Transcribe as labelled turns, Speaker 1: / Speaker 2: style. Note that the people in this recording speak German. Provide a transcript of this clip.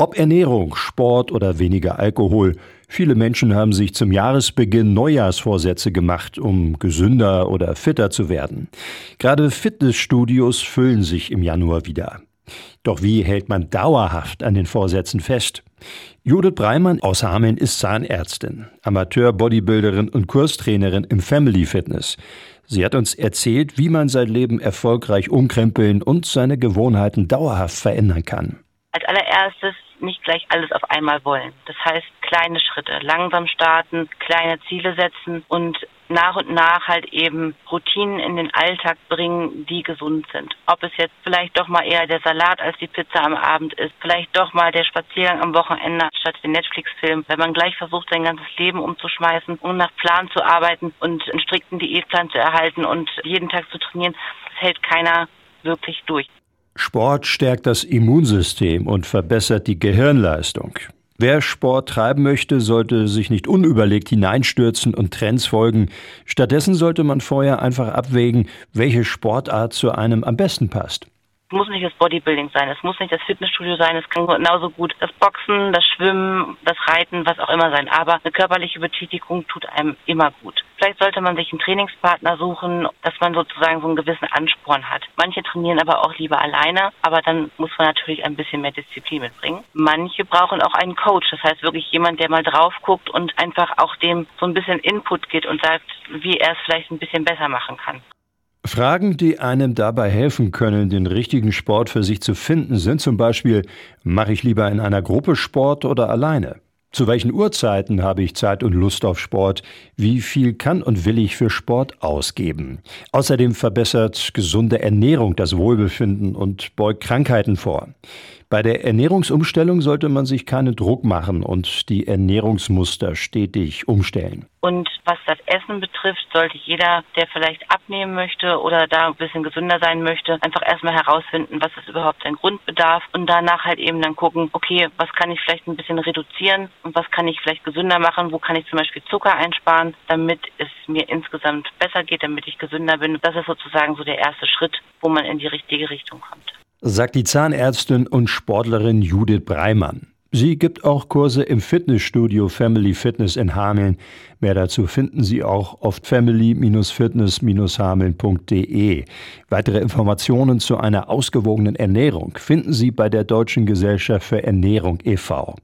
Speaker 1: Ob Ernährung, Sport oder weniger Alkohol, viele Menschen haben sich zum Jahresbeginn Neujahrsvorsätze gemacht, um gesünder oder fitter zu werden. Gerade Fitnessstudios füllen sich im Januar wieder. Doch wie hält man dauerhaft an den Vorsätzen fest? Judith Breimann aus Hameln ist Zahnärztin, Amateur-Bodybuilderin und Kurstrainerin im Family Fitness. Sie hat uns erzählt, wie man sein Leben erfolgreich umkrempeln und seine Gewohnheiten dauerhaft verändern kann.
Speaker 2: Als allererstes nicht gleich alles auf einmal wollen. Das heißt, kleine Schritte, langsam starten, kleine Ziele setzen und nach und nach halt eben Routinen in den Alltag bringen, die gesund sind. Ob es jetzt vielleicht doch mal eher der Salat als die Pizza am Abend ist, vielleicht doch mal der Spaziergang am Wochenende statt den Netflix-Film, wenn man gleich versucht, sein ganzes Leben umzuschmeißen, um nach Plan zu arbeiten und einen strikten Diätplan zu erhalten und jeden Tag zu trainieren, das hält keiner wirklich durch.
Speaker 1: Sport stärkt das Immunsystem und verbessert die Gehirnleistung. Wer Sport treiben möchte, sollte sich nicht unüberlegt hineinstürzen und Trends folgen. Stattdessen sollte man vorher einfach abwägen, welche Sportart zu einem am besten passt.
Speaker 2: Es muss nicht das Bodybuilding sein, es muss nicht das Fitnessstudio sein, es kann genauso gut das Boxen, das Schwimmen, das Reiten, was auch immer sein. Aber eine körperliche Betätigung tut einem immer gut. Vielleicht sollte man sich einen Trainingspartner suchen, dass man sozusagen so einen gewissen Ansporn hat. Manche trainieren aber auch lieber alleine, aber dann muss man natürlich ein bisschen mehr Disziplin mitbringen. Manche brauchen auch einen Coach, das heißt wirklich jemand, der mal drauf guckt und einfach auch dem so ein bisschen Input gibt und sagt, wie er es vielleicht ein bisschen besser machen kann.
Speaker 1: Fragen, die einem dabei helfen können, den richtigen Sport für sich zu finden, sind zum Beispiel, mache ich lieber in einer Gruppe Sport oder alleine? Zu welchen Uhrzeiten habe ich Zeit und Lust auf Sport? Wie viel kann und will ich für Sport ausgeben? Außerdem verbessert gesunde Ernährung das Wohlbefinden und beugt Krankheiten vor. Bei der Ernährungsumstellung sollte man sich keinen Druck machen und die Ernährungsmuster stetig umstellen.
Speaker 2: Und was das Essen betrifft, sollte jeder, der vielleicht abnehmen möchte oder da ein bisschen gesünder sein möchte, einfach erstmal herausfinden, was ist überhaupt sein Grundbedarf und danach halt eben dann gucken, okay, was kann ich vielleicht ein bisschen reduzieren und was kann ich vielleicht gesünder machen, wo kann ich zum Beispiel Zucker einsparen, damit es mir insgesamt besser geht, damit ich gesünder bin. Das ist sozusagen so der erste Schritt, wo man in die richtige Richtung kommt
Speaker 1: sagt die Zahnärztin und Sportlerin Judith Breimann. Sie gibt auch Kurse im Fitnessstudio Family Fitness in Hameln. Mehr dazu finden Sie auch auf family-fitness-hameln.de. Weitere Informationen zu einer ausgewogenen Ernährung finden Sie bei der Deutschen Gesellschaft für Ernährung e.V.